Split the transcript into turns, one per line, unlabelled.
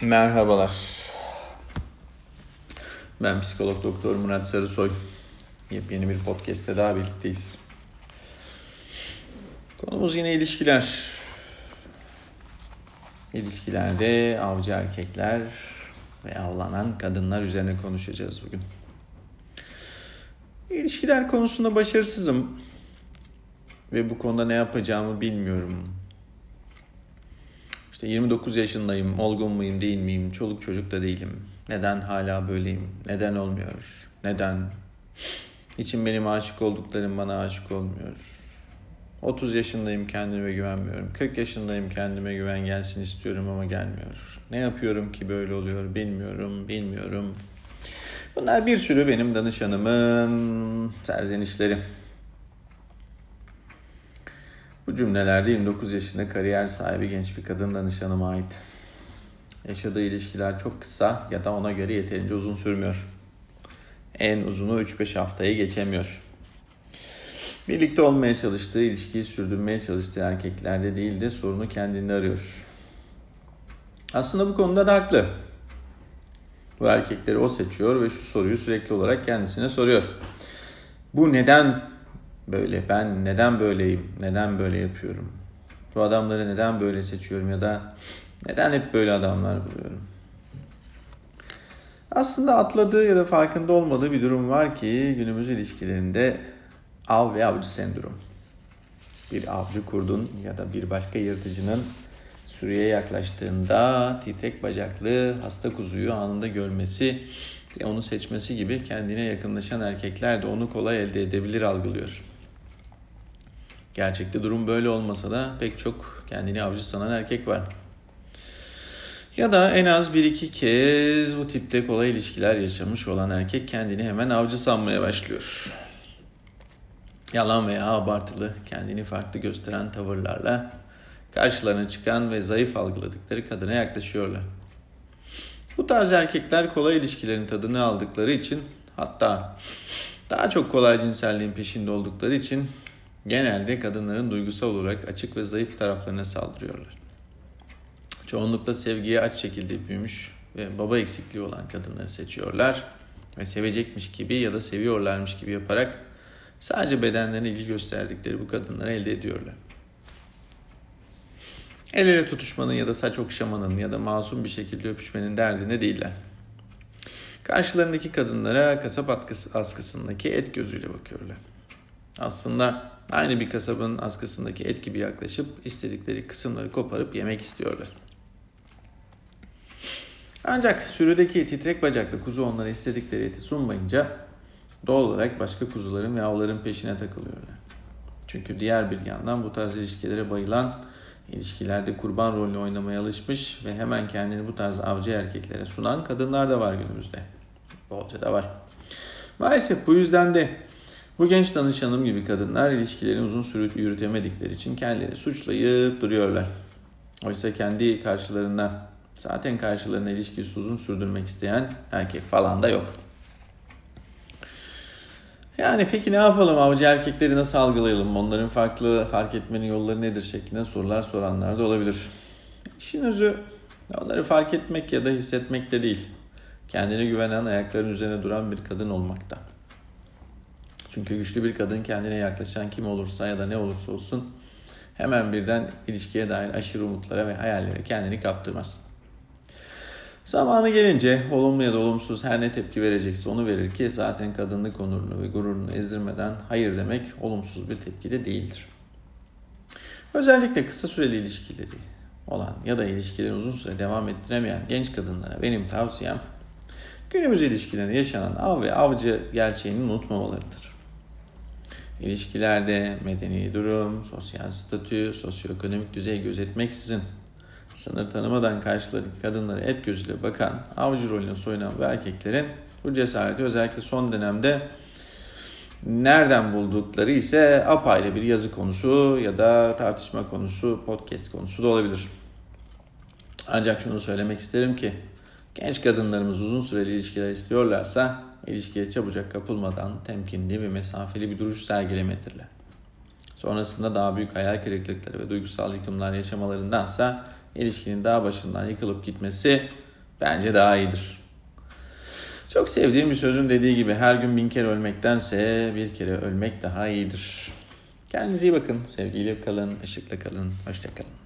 Merhabalar. Ben psikolog doktor Murat Sarısoy. Yepyeni bir podcast'te daha birlikteyiz. Konumuz yine ilişkiler. İlişkilerde avcı erkekler ve avlanan kadınlar üzerine konuşacağız bugün. İlişkiler konusunda başarısızım ve bu konuda ne yapacağımı bilmiyorum. İşte 29 yaşındayım, olgun muyum, değil miyim, çoluk çocuk da değilim. Neden hala böyleyim, neden olmuyor, neden? İçin benim aşık olduklarım bana aşık olmuyor. 30 yaşındayım kendime güvenmiyorum. 40 yaşındayım kendime güven gelsin istiyorum ama gelmiyor. Ne yapıyorum ki böyle oluyor bilmiyorum, bilmiyorum. Bunlar bir sürü benim danışanımın serzenişleri. Bu cümlelerde 29 yaşında kariyer sahibi genç bir kadın danışanıma ait. Yaşadığı ilişkiler çok kısa ya da ona göre yeterince uzun sürmüyor. En uzunu 3-5 haftayı geçemiyor. Birlikte olmaya çalıştığı, ilişkiyi sürdürmeye çalıştığı erkeklerde değil de sorunu kendinde arıyor. Aslında bu konuda da haklı. Bu erkekleri o seçiyor ve şu soruyu sürekli olarak kendisine soruyor. Bu neden böyle? Ben neden böyleyim? Neden böyle yapıyorum? Bu adamları neden böyle seçiyorum ya da neden hep böyle adamlar buluyorum? Aslında atladığı ya da farkında olmadığı bir durum var ki günümüz ilişkilerinde av ve avcı sendrom. Bir avcı kurdun ya da bir başka yırtıcının sürüye yaklaştığında titrek bacaklı hasta kuzuyu anında görmesi ve onu seçmesi gibi kendine yakınlaşan erkekler de onu kolay elde edebilir algılıyor. Gerçekte durum böyle olmasa da pek çok kendini avcı sanan erkek var. Ya da en az bir iki kez bu tipte kolay ilişkiler yaşamış olan erkek kendini hemen avcı sanmaya başlıyor. Yalan veya abartılı, kendini farklı gösteren tavırlarla karşılarına çıkan ve zayıf algıladıkları kadına yaklaşıyorlar. Bu tarz erkekler kolay ilişkilerin tadını aldıkları için hatta daha çok kolay cinselliğin peşinde oldukları için genelde kadınların duygusal olarak açık ve zayıf taraflarına saldırıyorlar. Çoğunlukla sevgiye aç şekilde büyümüş ve baba eksikliği olan kadınları seçiyorlar ve sevecekmiş gibi ya da seviyorlarmış gibi yaparak sadece bedenlerine ilgi gösterdikleri bu kadınları elde ediyorlar. El ele tutuşmanın ya da saç okşamanın ya da masum bir şekilde öpüşmenin derdine değiller. Karşılarındaki kadınlara kasap askısındaki et gözüyle bakıyorlar. Aslında aynı bir kasabın askısındaki et gibi yaklaşıp istedikleri kısımları koparıp yemek istiyorlar. Ancak sürüdeki titrek bacaklı kuzu onlara istedikleri eti sunmayınca doğal olarak başka kuzuların ve avların peşine takılıyorlar. Çünkü diğer bir yandan bu tarz ilişkilere bayılan, ilişkilerde kurban rolünü oynamaya alışmış ve hemen kendini bu tarz avcı erkeklere sunan kadınlar da var günümüzde. Bolca da var. Maalesef bu yüzden de bu genç danışanım gibi kadınlar ilişkilerini uzun süre yürütemedikleri için kendilerini suçlayıp duruyorlar. Oysa kendi karşılarında zaten karşılarına ilişkisi uzun sürdürmek isteyen erkek falan da yok. Yani peki ne yapalım avcı erkekleri nasıl algılayalım? Onların farklı fark etmenin yolları nedir şeklinde sorular soranlar da olabilir. İşin özü onları fark etmek ya da hissetmek de değil. Kendine güvenen ayakların üzerine duran bir kadın olmakta. Çünkü güçlü bir kadın kendine yaklaşan kim olursa ya da ne olursa olsun hemen birden ilişkiye dair aşırı umutlara ve hayallere kendini kaptırmaz. Zamanı gelince olumlu ya da olumsuz her ne tepki verecekse onu verir ki zaten kadınlık onurunu ve gururunu ezdirmeden hayır demek olumsuz bir tepki de değildir. Özellikle kısa süreli ilişkileri olan ya da ilişkilerin uzun süre devam ettiremeyen genç kadınlara benim tavsiyem günümüz ilişkilerinde yaşanan av ve avcı gerçeğini unutmamalarıdır. İlişkilerde medeni durum, sosyal statü, sosyoekonomik düzey gözetmeksizin sınır tanımadan karşılarındaki kadınlara et gözüyle bakan, avcı rolüne soyunan ve erkeklerin bu cesareti özellikle son dönemde nereden buldukları ise apayrı bir yazı konusu ya da tartışma konusu, podcast konusu da olabilir. Ancak şunu söylemek isterim ki genç kadınlarımız uzun süreli ilişkiler istiyorlarsa ilişkiye çabucak kapılmadan temkinli ve mesafeli bir duruş sergilemelidirler. Sonrasında daha büyük hayal kırıklıkları ve duygusal yıkımlar yaşamalarındansa ilişkinin daha başından yıkılıp gitmesi bence daha iyidir. Çok sevdiğim bir sözün dediği gibi her gün bin kere ölmektense bir kere ölmek daha iyidir. Kendinize iyi bakın. Sevgiyle kalın, ışıkla kalın. Hoşçakalın.